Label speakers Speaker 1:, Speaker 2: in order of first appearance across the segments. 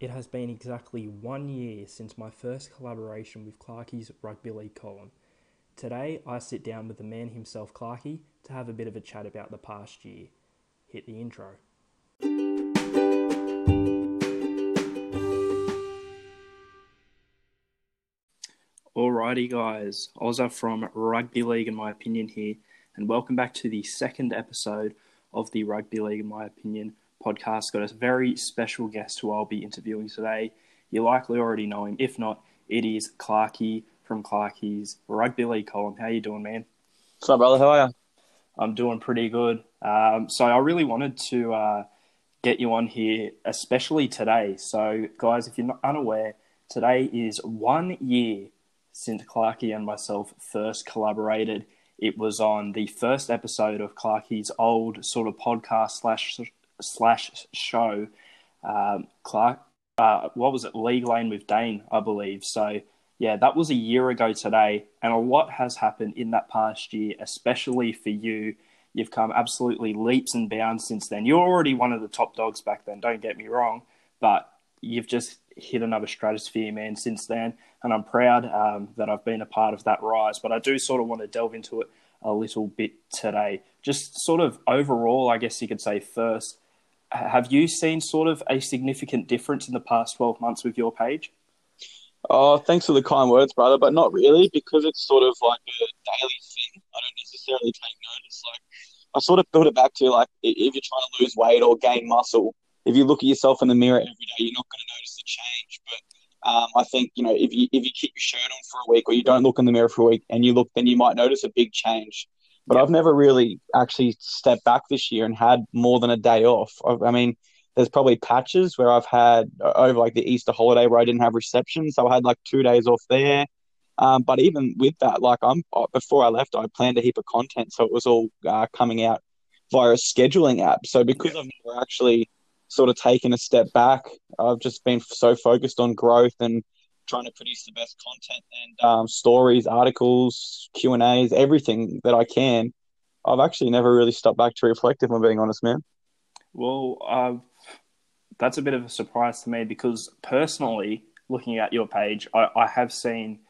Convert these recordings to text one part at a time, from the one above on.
Speaker 1: it has been exactly one year since my first collaboration with Clarkie's Rugby League column. Today, I sit down with the man himself, Clarkie, to have a bit of a chat about the past year. Hit the intro. Alrighty, guys, Ozza from Rugby League, in my opinion, here, and welcome back to the second episode of the Rugby League, in my opinion, podcast. Got a very special guest who I'll be interviewing today. You likely already know him. If not, it is Clarkie from Clarkie's Rugby League column. How you doing, man?
Speaker 2: What's up, brother? How are you?
Speaker 1: I'm doing pretty good. Um, so I really wanted to uh, get you on here, especially today. So, guys, if you're not unaware, today is one year since Clarkie and myself first collaborated. It was on the first episode of Clarkie's old sort of podcast slash slash show. Um, Clark, uh, what was it? League Lane with Dane, I believe. So yeah, that was a year ago today, and a lot has happened in that past year, especially for you. You've come absolutely leaps and bounds since then. You're already one of the top dogs back then, don't get me wrong, but you've just hit another stratosphere, man, since then. And I'm proud um, that I've been a part of that rise. But I do sort of want to delve into it a little bit today. Just sort of overall, I guess you could say first, have you seen sort of a significant difference in the past 12 months with your page?
Speaker 2: Oh, thanks for the kind words, brother, but not really because it's sort of like a daily thing. I don't necessarily take notice. Like, I sort of build it back to like if you're trying to lose weight or gain muscle, if you look at yourself in the mirror every day, you're not going to notice the change. But um, I think you know if you if you keep your shirt on for a week or you don't look in the mirror for a week and you look, then you might notice a big change. But I've never really actually stepped back this year and had more than a day off. I, I mean, there's probably patches where I've had over like the Easter holiday where I didn't have reception, so I had like two days off there. Um, but even with that, like I'm uh, before I left, I planned a heap of content, so it was all uh, coming out via a scheduling app. So because I've never actually sort of taken a step back, I've just been so focused on growth and trying to produce the best content and um, stories, articles, Q and A's, everything that I can. I've actually never really stopped back to reflect, if I'm being honest, man.
Speaker 1: Well, uh, that's a bit of a surprise to me because personally, looking at your page, I, I have seen,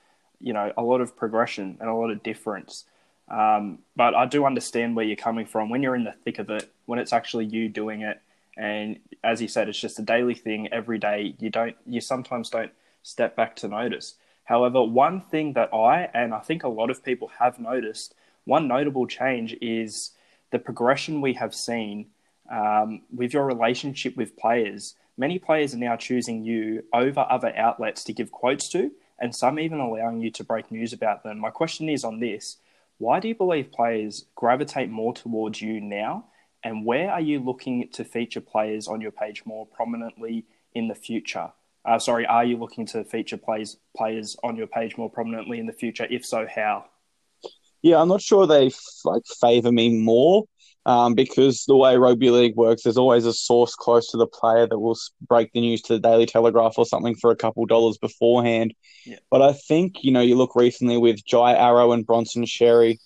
Speaker 1: you know, a lot of progression and a lot of difference. Um, but I do understand where you're coming from when you're in the thick of it, when it's actually you doing it, and as you said, it's just a daily thing every day. You don't, you sometimes don't step back to notice. However, one thing that I and I think a lot of people have noticed, one notable change is the progression we have seen um, with your relationship with players. Many players are now choosing you over other outlets to give quotes to, and some even allowing you to break news about them. My question is on this why do you believe players gravitate more towards you now? And where are you looking to feature players on your page more prominently in the future? Uh, sorry, are you looking to feature plays, players on your page more prominently in the future? If so, how?
Speaker 2: Yeah, I'm not sure they like favor me more um, because the way rugby league works, there's always a source close to the player that will break the news to the Daily Telegraph or something for a couple dollars beforehand. Yeah. But I think you know you look recently with Jai Arrow and Bronson Xerri.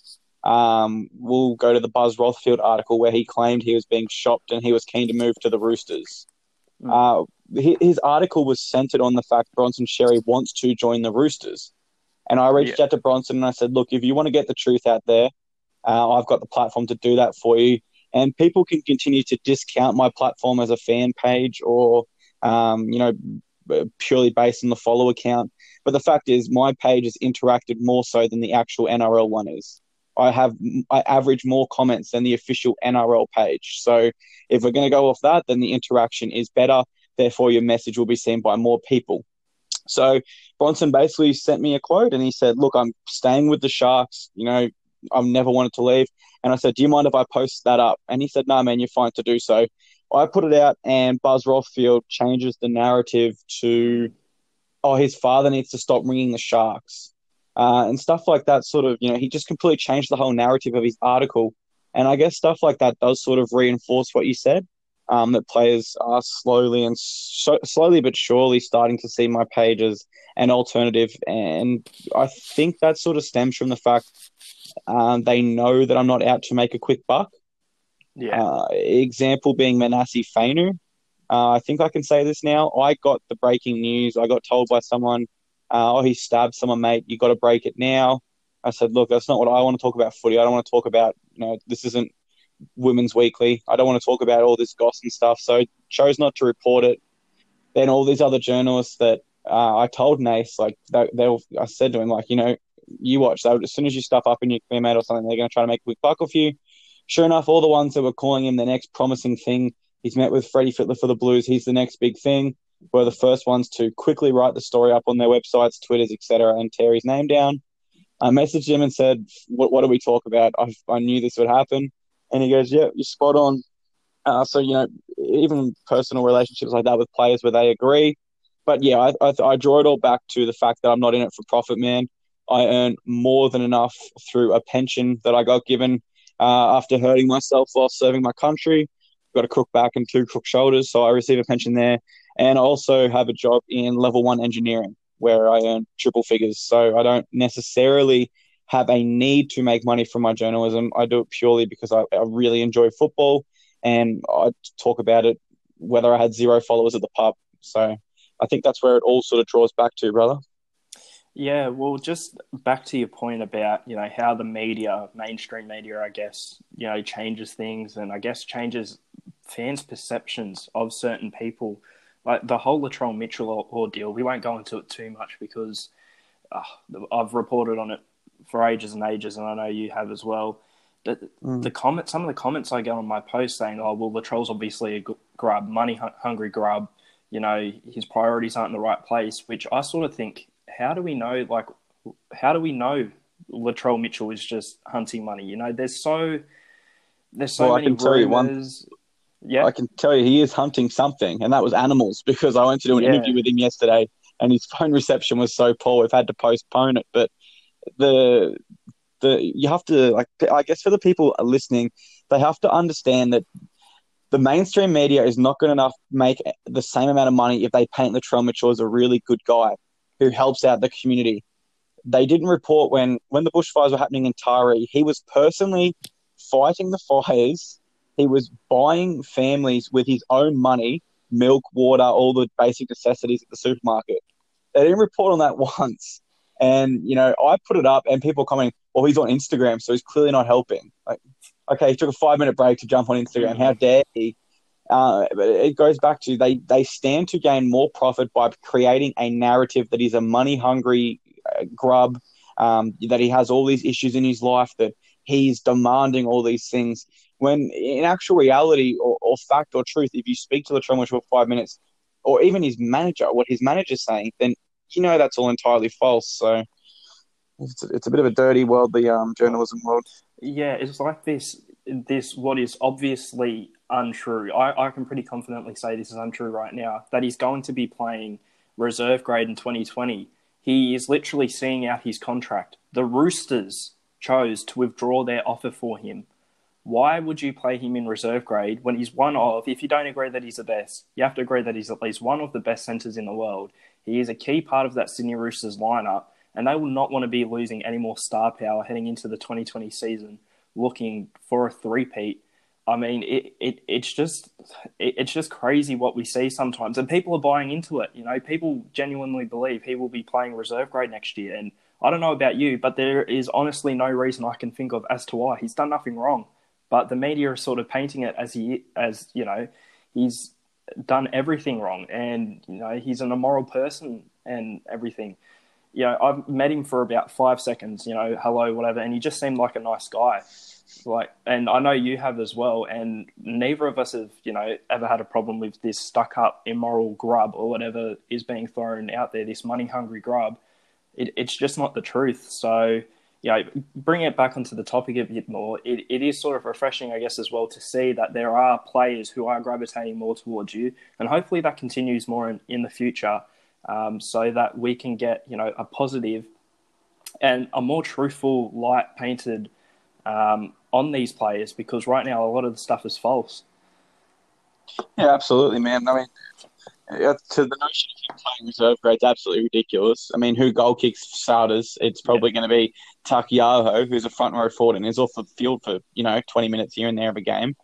Speaker 2: Um, we'll go to the Buzz Rothfield article where he claimed he was being shopped and he was keen to move to the Roosters. Mm. Uh, his article was centered on the fact Bronson Xerri wants to join the Roosters. And I reached yeah. out to Bronson and I said, look, if you want to get the truth out there, uh, I've got the platform to do that for you. And people can continue to discount my platform as a fan page or, um, you know, purely based on the follow account. But the fact is, my page is interacted more so than the actual NRL one is. I have I average more comments than the official NRL page. So if we're going to go off that, then the interaction is better. Therefore, your message will be seen by more people. So Bronson basically sent me a quote and he said, Look, I'm staying with the Sharks. You know, I've never wanted to leave. And I said, Do you mind if I post that up? And he said, No, man, you're fine to do so. I put it out, and Buzz Rothfield changes the narrative to, Oh, his father needs to stop ringing the Sharks. Uh, and stuff like that, sort of, you know, he just completely changed the whole narrative of his article. And I guess stuff like that does sort of reinforce what you said um, that players are slowly and so, slowly but surely starting to see my page as an alternative. And I think that sort of stems from the fact um, they know that I'm not out to make a quick buck. Yeah. Uh, example being Manase Fainu. Uh, I think I can say this now. I got the breaking news. I got told by someone, uh, "Oh, he stabbed someone, mate. You got to break it now." I said, "Look, that's not what I want to talk about. Footy. I don't want to talk about. You know, this isn't Women's Weekly. I don't want to talk about all this gossip and stuff." So chose not to report it. Then all these other journalists that uh, I told Nace, like they, they, I said to him, like, you know, you watch. So as soon as you stuff up in your mate or something, they're going to try to make a quick buck off you. Sure enough, all the ones that were calling him the next promising thing, he's met with Freddie Fittler for the Blues. He's the next big thing. Were the first ones to quickly write the story up on their websites, Twitters, etc., and tear his name down. I messaged him and said, "What, what do we talk about? I, I knew this would happen." And he goes, "Yeah, you're spot on." Uh, so you know, even personal relationships like that with players where they agree. But yeah, I, I, I draw it all back to the fact that I'm not in it for profit, man. I earn more than enough through a pension that I got given uh, after hurting myself while serving my country. Got a crook back and two crook shoulders, so I receive a pension there. And I also have a job in level one engineering where I earn triple figures. So I don't necessarily have a need to make money from my journalism. I do it purely because I, I really enjoy football and I talk about it whether I had zero followers at the pub. So I think that's where it all sort of draws back to, brother.
Speaker 1: Yeah, well, just back to your point about you know how the media, mainstream media, I guess, you know, changes things, and I guess changes fans' perceptions of certain people. Like the whole Latrell Mitchell ordeal, we won't go into it too much because uh, I've reported on it for ages and ages, and I know you have as well. The, mm. the comment, some of the comments I get on my post saying, "Oh, well, Latrell's obviously a grub, money hungry grub." You know, his priorities aren't in the right place, which I sort of think how do we know like how do we know Latrell Mitchell is just hunting money? You know, there's so there's so well, many I can rumors. Tell you one,
Speaker 2: yeah, I can tell you he is hunting something, and that was animals because I went to do an yeah. interview with him yesterday, and his phone reception was so poor we've had to postpone it. But the the you have to like I guess for the people listening, they have to understand that the mainstream media is not going to make the same amount of money if they paint Latrell Mitchell as a really good guy who helps out the community. They didn't report when when the bushfires were happening in Taree. He was personally fighting the fires. He was buying families with his own money, milk, water, all the basic necessities at the supermarket. They didn't report on that once. And, you know, I put it up and people commenting, well, he's on Instagram, so he's clearly not helping. Like, okay, he took a five minute break to jump on Instagram. How dare he? Uh, but it goes back to they they stand to gain more profit by creating a narrative that he's a money hungry uh, grub, um, that he has all these issues in his life, that he's demanding all these things. When in actual reality or, or fact or truth, if you speak to Latrell for five minutes, or even his manager, what his manager's saying, then you know that's all entirely false. So it's a, it's a bit of a dirty world, the um, journalism world.
Speaker 1: Yeah, it's like this. This what is obviously untrue. I, I can pretty confidently say this is untrue right now. That he's going to be playing reserve grade in 2020. He is literally seeing out his contract. The Roosters chose to withdraw their offer for him. Why would you play him in reserve grade when he's one of, if you don't agree that he's the best, you have to agree that he's at least one of the best centres in the world. He is a key part of that Sydney Roosters lineup, and they will not want to be losing any more star power heading into the 2020 season looking for a three-peat I mean, it, it it's just it, it's just crazy what we see sometimes, and people are buying into it. You know, people genuinely believe he will be playing reserve grade next year, and I don't know about you, but there is honestly no reason I can think of as to why he's done nothing wrong. But the media are sort of painting it as he as you know he's done everything wrong, and you know he's an immoral person and everything. You know, I've met him for about five seconds. You know, hello, whatever, and he just seemed like a nice guy like and i know you have as well and neither of us have you know ever had a problem with this stuck up immoral grub or whatever is being thrown out there this money hungry grub it, it's just not the truth so know bring it back onto the topic a bit more it, it is sort of refreshing i guess as well to see that there are players who are gravitating more towards you and hopefully that continues more in, in the future um, so that we can get you know a positive and a more truthful light painted um, on these players because right now a lot of the stuff is false.
Speaker 2: Yeah, absolutely, man. I mean, to the notion of him playing reserve grade is absolutely ridiculous. I mean, who goal kicks for starters? It's probably yeah. going to be Taukei'aho, who's a front row forward and is off the field for you know twenty minutes here and there of a game.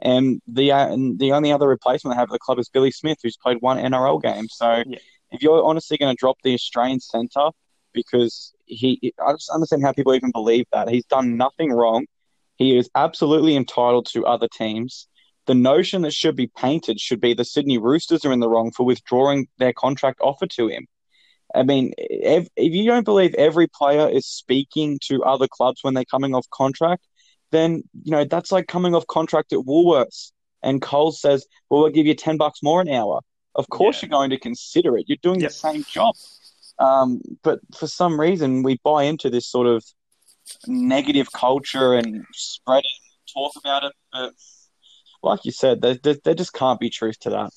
Speaker 2: And the uh, and the only other replacement they have at the club is Billy Smith, who's played one NRL game. So
Speaker 1: Yeah.
Speaker 2: if you're honestly going to drop the Australian centre because he, I just understand how people even believe that he's done nothing wrong. He is absolutely entitled to other teams. The notion that should be painted should be the Sydney Roosters are in the wrong for withdrawing their contract offer to him. I mean, if, if you don't believe every player is speaking to other clubs when they're coming off contract, then you know that's like coming off contract at Woolworths, and Coles says, "Well, we'll give you ten bucks more an hour." Of course,
Speaker 1: Yeah.
Speaker 2: you're going to consider it. You're doing
Speaker 1: Yep.
Speaker 2: the same job, um, but for some reason, we buy into this sort of negative culture and spread it, talk about it. But like you said, there, there, there just can't be truth to that.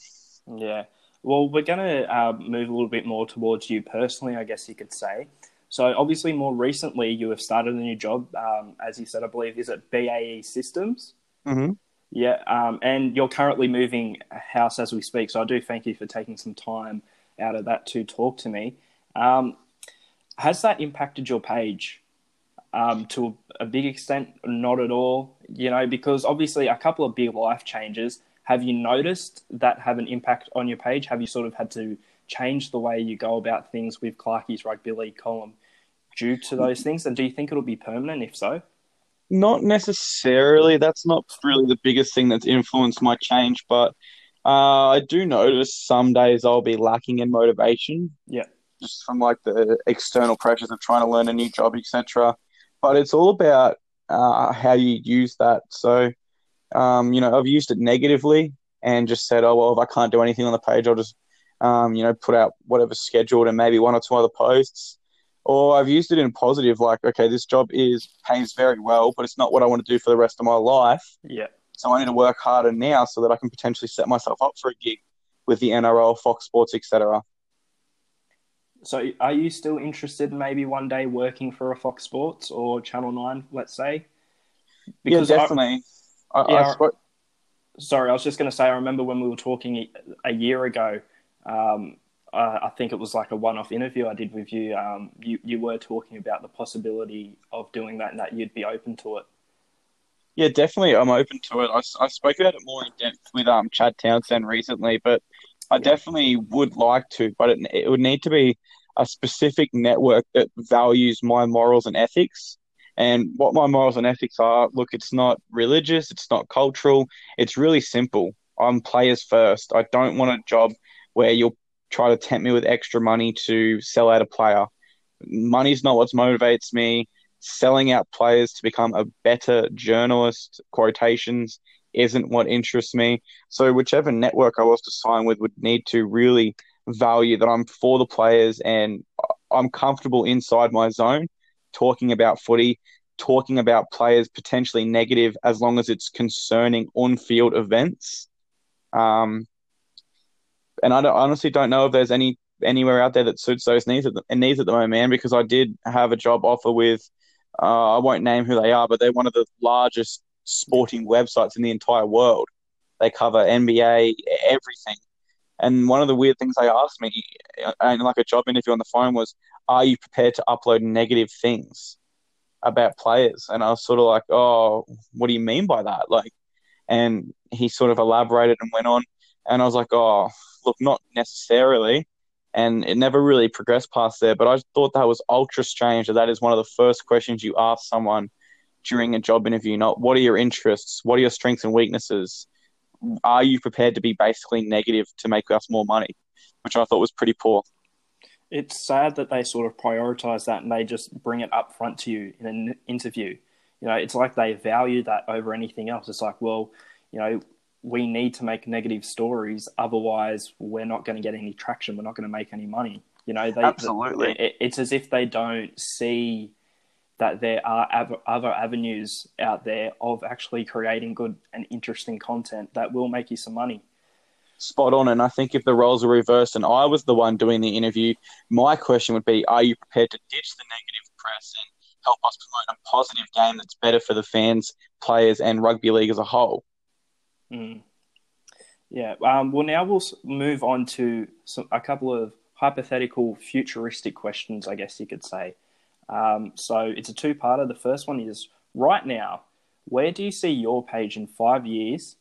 Speaker 1: Yeah. Well, we're going to uh, move a little bit more towards you personally, I guess you could say. So, obviously, more recently, you have started a new job. Um, as you said, I believe, is it BAE Systems?
Speaker 2: Mm-hmm.
Speaker 1: Yeah. Um, and you're currently moving house as we speak. So, I do thank you for taking some time out of that to talk to me. Um, has that impacted your page? Um, to a big extent, not at all. You know, because obviously a couple of big life changes. Have you noticed that have an impact on your page? Have you sort of had to change the way you go about things with Clarkie's rugby league column due to those things? And do you think it'll be permanent? If so,
Speaker 2: Not necessarily. That's not really the biggest thing that's influenced my change, but uh, I do notice some days I'll be lacking in motivation.
Speaker 1: Yeah.
Speaker 2: Just from like the external pressures of trying to learn a new job, etc. But it's all about uh, how you use that. So, um, you know, I've used it negatively and just said, oh well, if I can't do anything on the page, I'll just, um, you know, put out whatever's scheduled and maybe one or two other posts. Or I've used it in positive, like, okay, this job is pays very well, but it's not what I want to do for the rest of my life.
Speaker 1: yeah.
Speaker 2: So I need to work harder now so that I can potentially set myself up for a gig with the NRL, Fox Sports, etc.
Speaker 1: So, are you still interested in maybe one day working for a Fox Sports or Channel Nine, let's say?
Speaker 2: Yeah, definitely. I, I,
Speaker 1: Yeah,
Speaker 2: spo-
Speaker 1: sorry, I was just going to say, I remember when we were talking a year ago. Um, uh, I think it was like a one-off interview I did with you. Um, you you were talking about the possibility of doing that, and that you'd be open to it.
Speaker 2: yeah, definitely. I'm open to it. I, I spoke about it more in depth with um Chad Townsend recently, but I
Speaker 1: Yeah.
Speaker 2: definitely would like to. But it, it would need to be a specific network that values my morals and ethics. And what my morals and ethics are, look, it's not religious, it's not cultural, it's really simple. I'm players first. I don't want a job where you'll try to tempt me with extra money to sell out a player. Money's not what motivates me. Selling out players to become a better journalist, quotations, isn't what interests me. So, whichever network I was to sign with would need to really value that I'm for the players and I'm comfortable inside my zone talking about footy, talking about players potentially negative as long as it's concerning on field events. Um, and I, don't, I honestly don't know if there's any anywhere out there that suits those needs at the, needs at the moment, man, because I did have a job offer with, uh, I won't name who they are, but they're one of the largest sporting websites in the entire world. They cover NBA, everything. And one of the weird things they asked me, and like a job interview on the phone, was, "Are you prepared to upload negative things about players?" And I was sort of like, "Oh, what do you mean by that?" Like, and he sort of elaborated and went on, and I was like, "Oh, look, not necessarily." And it never really progressed past there. But I thought that was ultra strange. That that is one of the first questions you ask someone during a job interview. Not what are your interests, what are your strengths and weaknesses are you prepared to be basically negative to make us more money? Which I thought was pretty poor.
Speaker 1: It's sad that they sort of prioritize that and they just bring it up front to you in an interview. You know, it's like they value that over anything else. It's like, well, you know, we need to make negative stories, otherwise we're not going to get any traction. We're not going to make any money. You know, they
Speaker 2: Absolutely.
Speaker 1: it- it's as if they don't see that there are av- other avenues out there of actually creating good and interesting content that will make you some money.
Speaker 2: Spot on. And I think if the roles were reversed and I was the one doing the interview, my question would be Are you prepared to ditch the negative press and help us promote a positive game that's better for the fans, players, and rugby league as a whole?
Speaker 1: Mm. Yeah. Um, well, now we'll move on to some, a couple of hypothetical, futuristic questions, I guess you could say. Um, so it's a two-parter. The first one is right now. Where do you see your page in five years,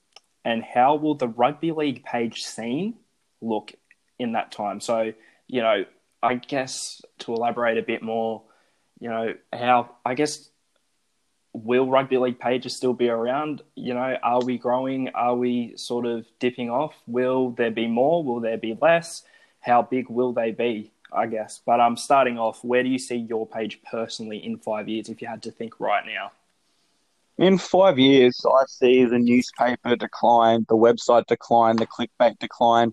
Speaker 1: and how will the rugby league page scene look in that time? So, you know, I guess to elaborate a bit more, you know, how I guess will rugby league pages still be around? You know, are we growing? Are we sort of dipping off? Will there be more? Will there be less? How big will they be? I guess. But I'm um, starting off. Where do you see your page personally in five years, if you had to think right now?
Speaker 2: In five years, I see the newspaper decline, the website decline, the clickbait decline,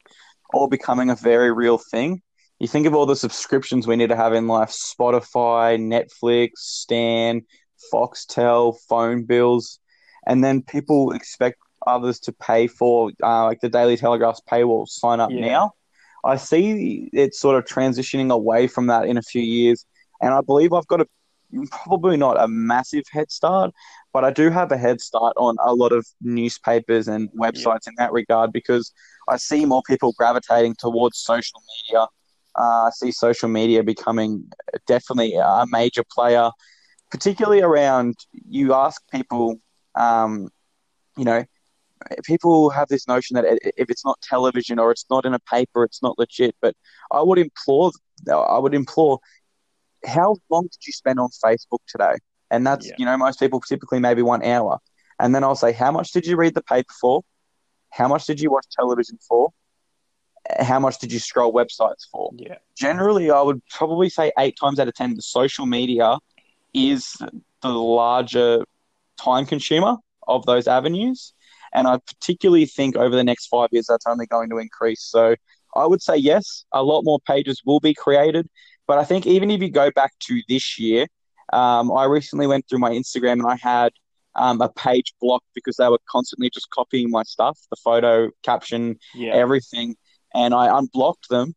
Speaker 2: all becoming a very real thing. You think of all the subscriptions we need to have in life Spotify, Netflix, Stan, Foxtel, phone bills, and then people expect others to pay for, uh, like the Daily Telegraph's paywall, sign up yeah. now. I see it sort of transitioning away from that in a few years, and I believe I've got a probably not a massive head start, but I do have a head start on a lot of newspapers and websites yeah. in that regard because I see more people gravitating towards social media. Uh, I see social media becoming definitely a major player particularly around you ask people, um, you know, people have this notion that if it's not television or it's not in a paper, it's not legit. But I would implore, I would implore, how long did you spend on Facebook today? And that's, yeah. you know, most people typically maybe one hour. And then I'll say, how much did you read the paper for? How much did you watch television for? How much did you scroll websites for?
Speaker 1: Yeah.
Speaker 2: Generally, I would probably say eight times out of 10, the social media is the larger time consumer of those avenues. And I particularly think over the next five years, that's only going to increase. So I would say yes, a lot more pages will be created. But I think even if you go back to this year, um, I recently went through my Instagram and I had um, a page blocked because they were constantly just copying my stuff, the photo, caption, yeah. everything. And I unblocked them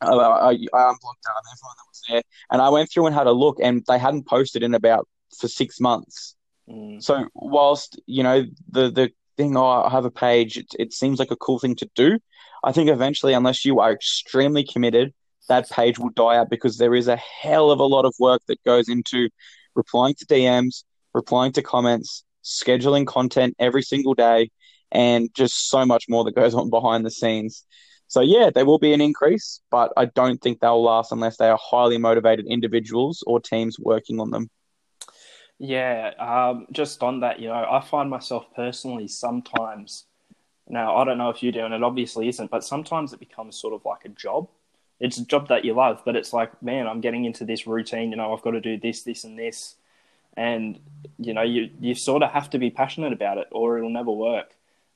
Speaker 2: I, I, I unblocked everyone that was there, and I went through and had a look, and they hadn't posted in about for six months. Mm. So whilst you know the the thing, oh, I have a page, it, it seems like a cool thing to do. I think eventually, unless you are extremely committed, that page will die out because there is a hell of a lot of work that goes into replying to DMs, replying to comments, scheduling content every single day, and just so much more that goes on behind the scenes. So yeah, there will be an increase, but I don't think they'll last unless they are highly motivated individuals or teams working on them.
Speaker 1: Yeah, um, just on that, you know, I find myself personally sometimes. Now, I don't know if you do, and it obviously isn't, but sometimes it becomes sort of like a job. It's a job that you love, but it's like, man, I'm getting into this routine. You know, I've got to do this, this, and this, and you know, you you sort of have to be passionate about it, or it'll never work.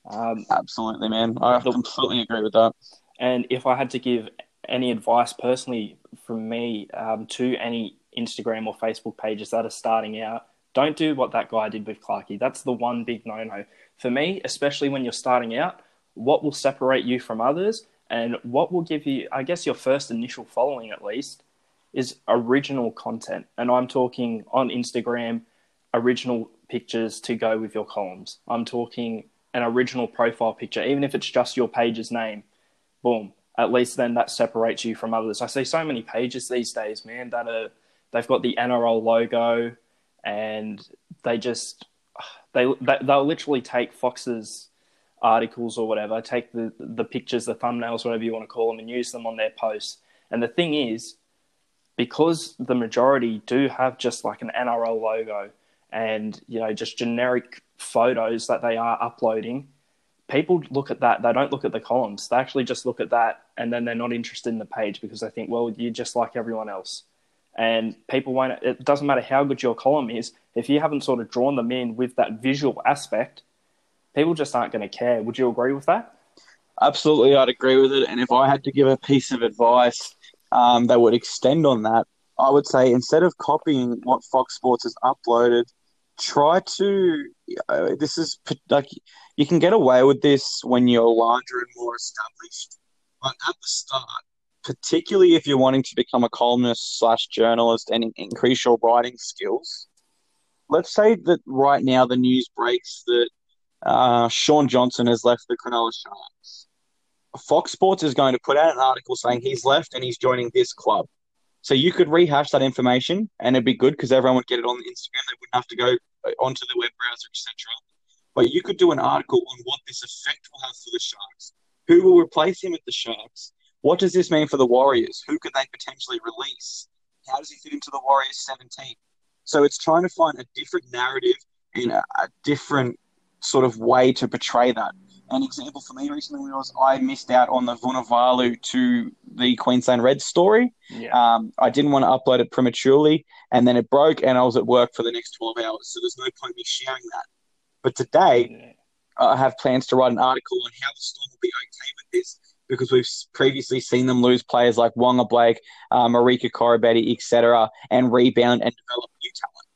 Speaker 2: Um, Absolutely, man. I the, completely agree with that.
Speaker 1: And if I had to give any advice personally from me um, to any Instagram or Facebook pages that are starting out, don't do what that guy did with Clarkie. That's the one big no no. For me, especially when you're starting out, what will separate you from others and what will give you, I guess, your first initial following at least, is original content. And I'm talking on Instagram, original pictures to go with your columns. I'm talking an original profile picture, even if it's just your page's name boom, at least then that separates you from others. I see so many pages these days, man, that are they've got the NRL logo and they just they they'll literally take Fox's articles or whatever, take the the pictures, the thumbnails, whatever you want to call them, and use them on their posts. And the thing is, because the majority do have just like an NRL logo and you know just generic photos that they are uploading, people look at that. They don't look at the columns. They actually just look at that, and then they're not interested in the page because they think, well, you're just like everyone else. And people won't. It doesn't matter how good your column is if you haven't sort of drawn them in with that visual aspect. People just aren't going to care. Would you agree with that?
Speaker 2: Absolutely, I'd agree with it. And if I had to give a piece of advice um, that would extend on that, I would say instead of copying what Fox Sports has uploaded, try to. Uh, this is like you can get away with this when you're larger and more established. But at the start, particularly if you're wanting to become a columnist slash journalist and increase your writing skills, let's say that right now the news breaks that uh, Shaun Johnson has left the Cronulla Sharks. Fox Sports is going to put out an article saying he's left and he's joining this club. So you could rehash that information and it'd be good because everyone would get it on Instagram. They wouldn't have to go onto the web browser, etc but you could do an article on what this effect will have for the Sharks. Who will replace him at the Sharks? What does this mean for the Warriors? Who could they potentially release? How does he fit into the Warriors 17? So it's trying to find a different narrative and a, a different sort of way to portray that. An example for me recently was I missed out on the Vunivalu to the Queensland Reds story.
Speaker 1: Yeah.
Speaker 2: Um, I didn't want to upload it prematurely, and then it broke, and I was at work for the next 12 hours. So there's no point in me sharing that. But today,
Speaker 1: yeah.
Speaker 2: I have plans to write an article on how the Storm will be okay with this because we've previously seen them lose players like Wonga Blake, uh, Marika Koroibete, etc., and rebound and develop new talent.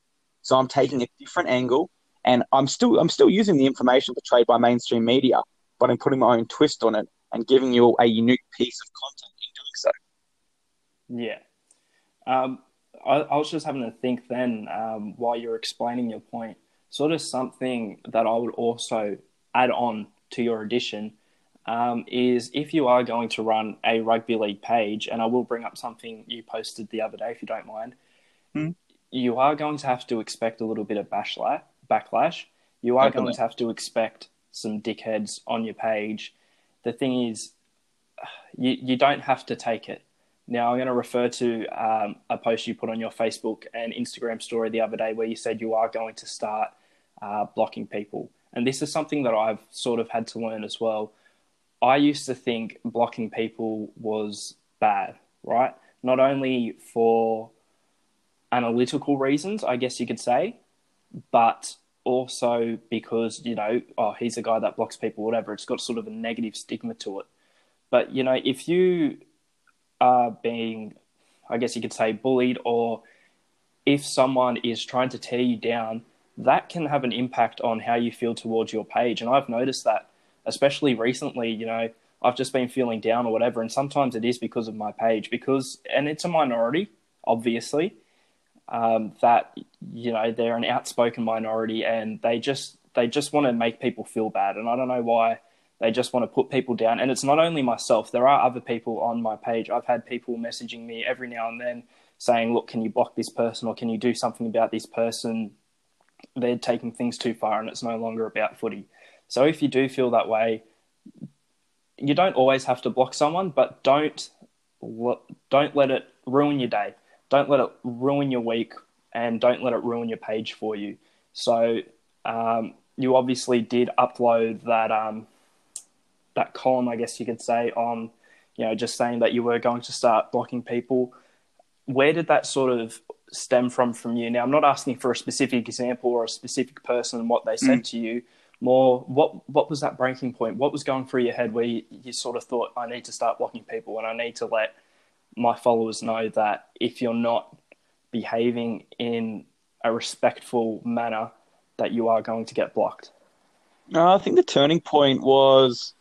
Speaker 2: So I'm taking a different angle, and I'm still I'm still using the information portrayed by mainstream media, but I'm putting my own twist on it and giving you a unique piece of content in
Speaker 1: doing so. Yeah, um, I, I, was just having to think then um, while you're explaining your point. Sort of something that I would also add on to your addition um, is if you are going to run a rugby league page, and I will bring up something you posted the other day if you don't mind,
Speaker 2: hmm?
Speaker 1: you are going to have to expect a little bit of backlash. You are Definitely. going to have to expect some dickheads on your page. The thing is, you, you don't have to take it. Now, I'm going to refer to um, a post you put on your Facebook and Instagram story the other day where you said you are going to start uh, blocking people. And this is something that I've sort of had to learn as well. I used to think blocking people was bad, right? Not only for analytical reasons, I guess you could say, but also because, you know, oh, he's a guy that blocks people, whatever. It's got sort of a negative stigma to it. But, you know, if you are being, I guess you could say, bullied, or if someone is trying to tear you down, that can have an impact on how you feel towards your page. And I've noticed that especially recently, you know, I've just been feeling down or whatever. And sometimes it is because of my page, because, and it's a minority, obviously, um, that, you know, they're an outspoken minority and they just, they just want to make people feel bad. And I don't know why they just want to put people down. And it's not only myself, there are other people on my page. I've had people messaging me every now and then saying, look, can you block this person or can you do something about this person? They're taking things too far and it's no longer about footy. So if you do feel that way, you don't always have to block someone, but don't don't let it ruin your day. Don't let it ruin your week, and don't let it ruin your page for you. So um, you obviously did upload that um, that column, I guess you could say, on you know just saying that you were going to start blocking people. Where did that sort of stem from from you? Now, I'm not asking for a specific example or a specific person and what they said mm. to you, more what what was that breaking point? What was going through your head where you, you sort of thought, I need to start blocking people and I need to let my followers know that if you're not behaving in a respectful manner, that you are going to get blocked?
Speaker 2: No, I think the turning point was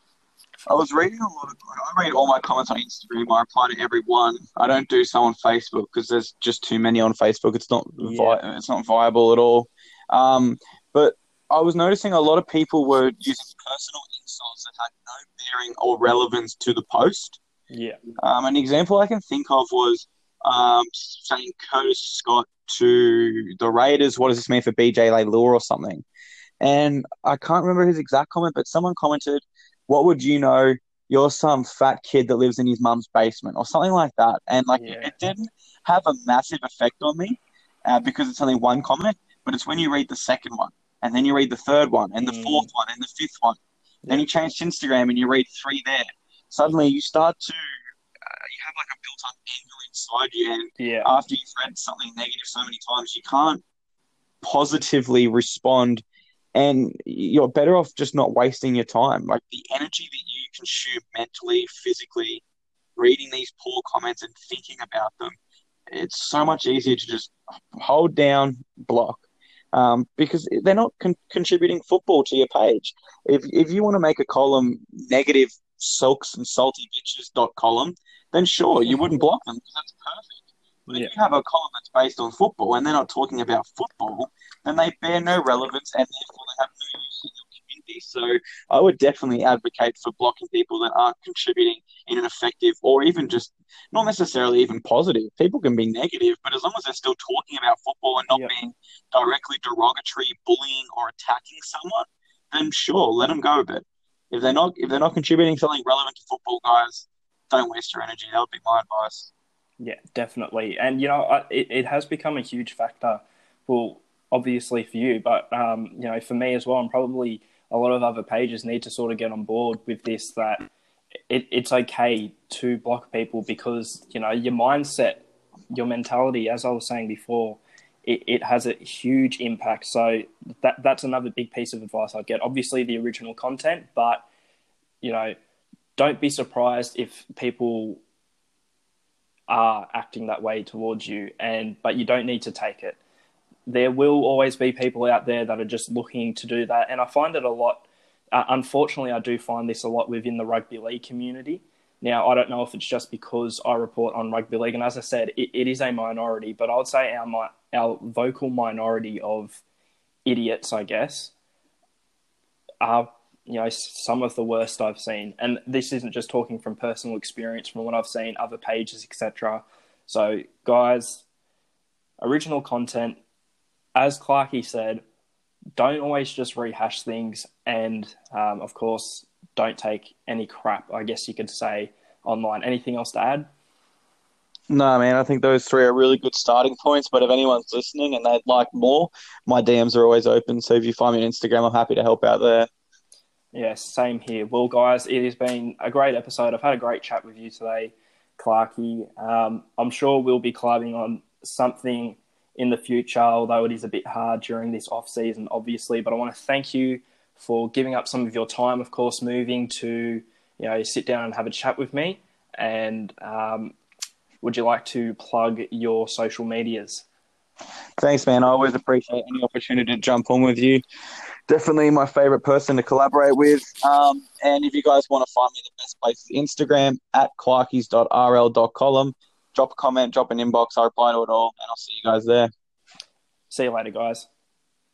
Speaker 2: I was reading a lot of. I read all my comments on Instagram. I reply to every one. I don't do so on Facebook because there's just too many on Facebook. It's not yeah. vi- it's not viable at all. Um, but I was noticing a lot of people were using personal insults that had no bearing or relevance to the post.
Speaker 1: Yeah.
Speaker 2: Um, an example I can think of was um, saying Curtis Scott to the Raiders. What does this mean for BJ Leilua or something? And I can't remember his exact comment, but someone commented, "What would you know? You're some fat kid that lives in his mum's basement, or something like that." And like, yeah. it didn't have a massive effect on me uh, because it's only one comment, but it's when you read the second one and then you read the third one, and the mm. fourth one, and the fifth one. Yeah. Then you change to Instagram and you read three there. Suddenly you start to, uh, you have like a built up anger inside you. And
Speaker 1: yeah.
Speaker 2: after you've read something negative so many times, you can't positively respond. And you're better off just not wasting your time. Like the energy that you consume mentally, physically, reading these poor comments and thinking about them, it's so much easier to just hold down, block, um, because they're not con- contributing football to your page. If if you want to make a column negative sulks and salty bitches dot column, then sure, you wouldn't block them because that's perfect. But yeah. if you have a column that's based on football and they're not talking about football, then they bear no relevance and therefore they have no use in your So I would definitely advocate for blocking people that aren't contributing in an effective or even just not necessarily even positive. People can be negative, but as long as they're still talking about football and not being directly derogatory, bullying, or attacking someone, then sure, let them go. But if they're not if they're not contributing something relevant to football, guys, don't waste your energy. That would be my advice.
Speaker 1: Yeah, definitely. And you know, it, it has become a huge factor. Well, obviously for you, but um, you know, for me as well, I'm probably a lot of other pages need to sort of get on board with this. That it, it's okay to block people because you know your mindset, your mentality, as I was saying before, it, it has a huge impact. So that that's another big piece of advice I'd get. Obviously, the original content, but you know, don't be surprised if people are acting that way towards you, and but you don't need to take it. There will always be people out there that are just looking to do that, and I find it a lot. Uh, unfortunately, I do find this a lot within the rugby league community. Now, I don't know if it's just because I report on rugby league, and as I said, it, it is a minority, but I would say our our vocal minority of idiots, I guess, are you know some of the worst I've seen, and this isn't just talking from personal experience, from what I've seen, other pages, etc. So, guys, original content, as Clarkie said, don't always just rehash things, and um, of course, don't take any crap. I guess you could say online. Anything else to add?
Speaker 2: No, man, I think those three are really good starting points. But if anyone's listening and they'd like more, my DMs are always open. So if you find me on Instagram, I'm happy to help out there.
Speaker 1: Yeah, same here. Well, guys, it has been a great episode. I've had a great chat with you today, Clarkie. Um, I'm sure we'll be collabing on something in the future, although it is a bit hard during this off season, obviously. But I want to thank you for giving up some of your time, of course, moving to you know sit down and have a chat with me. And um, would you like to plug your social medias?
Speaker 2: Thanks, man. I always appreciate any opportunity to jump on with you definitely my favorite person to collaborate with. Um, and if you guys want to find me, the best place is Instagram at clarkies.rl.column. Drop a comment, drop an inbox. I reply to it all, and I'll see you guys there.
Speaker 1: See you later, guys.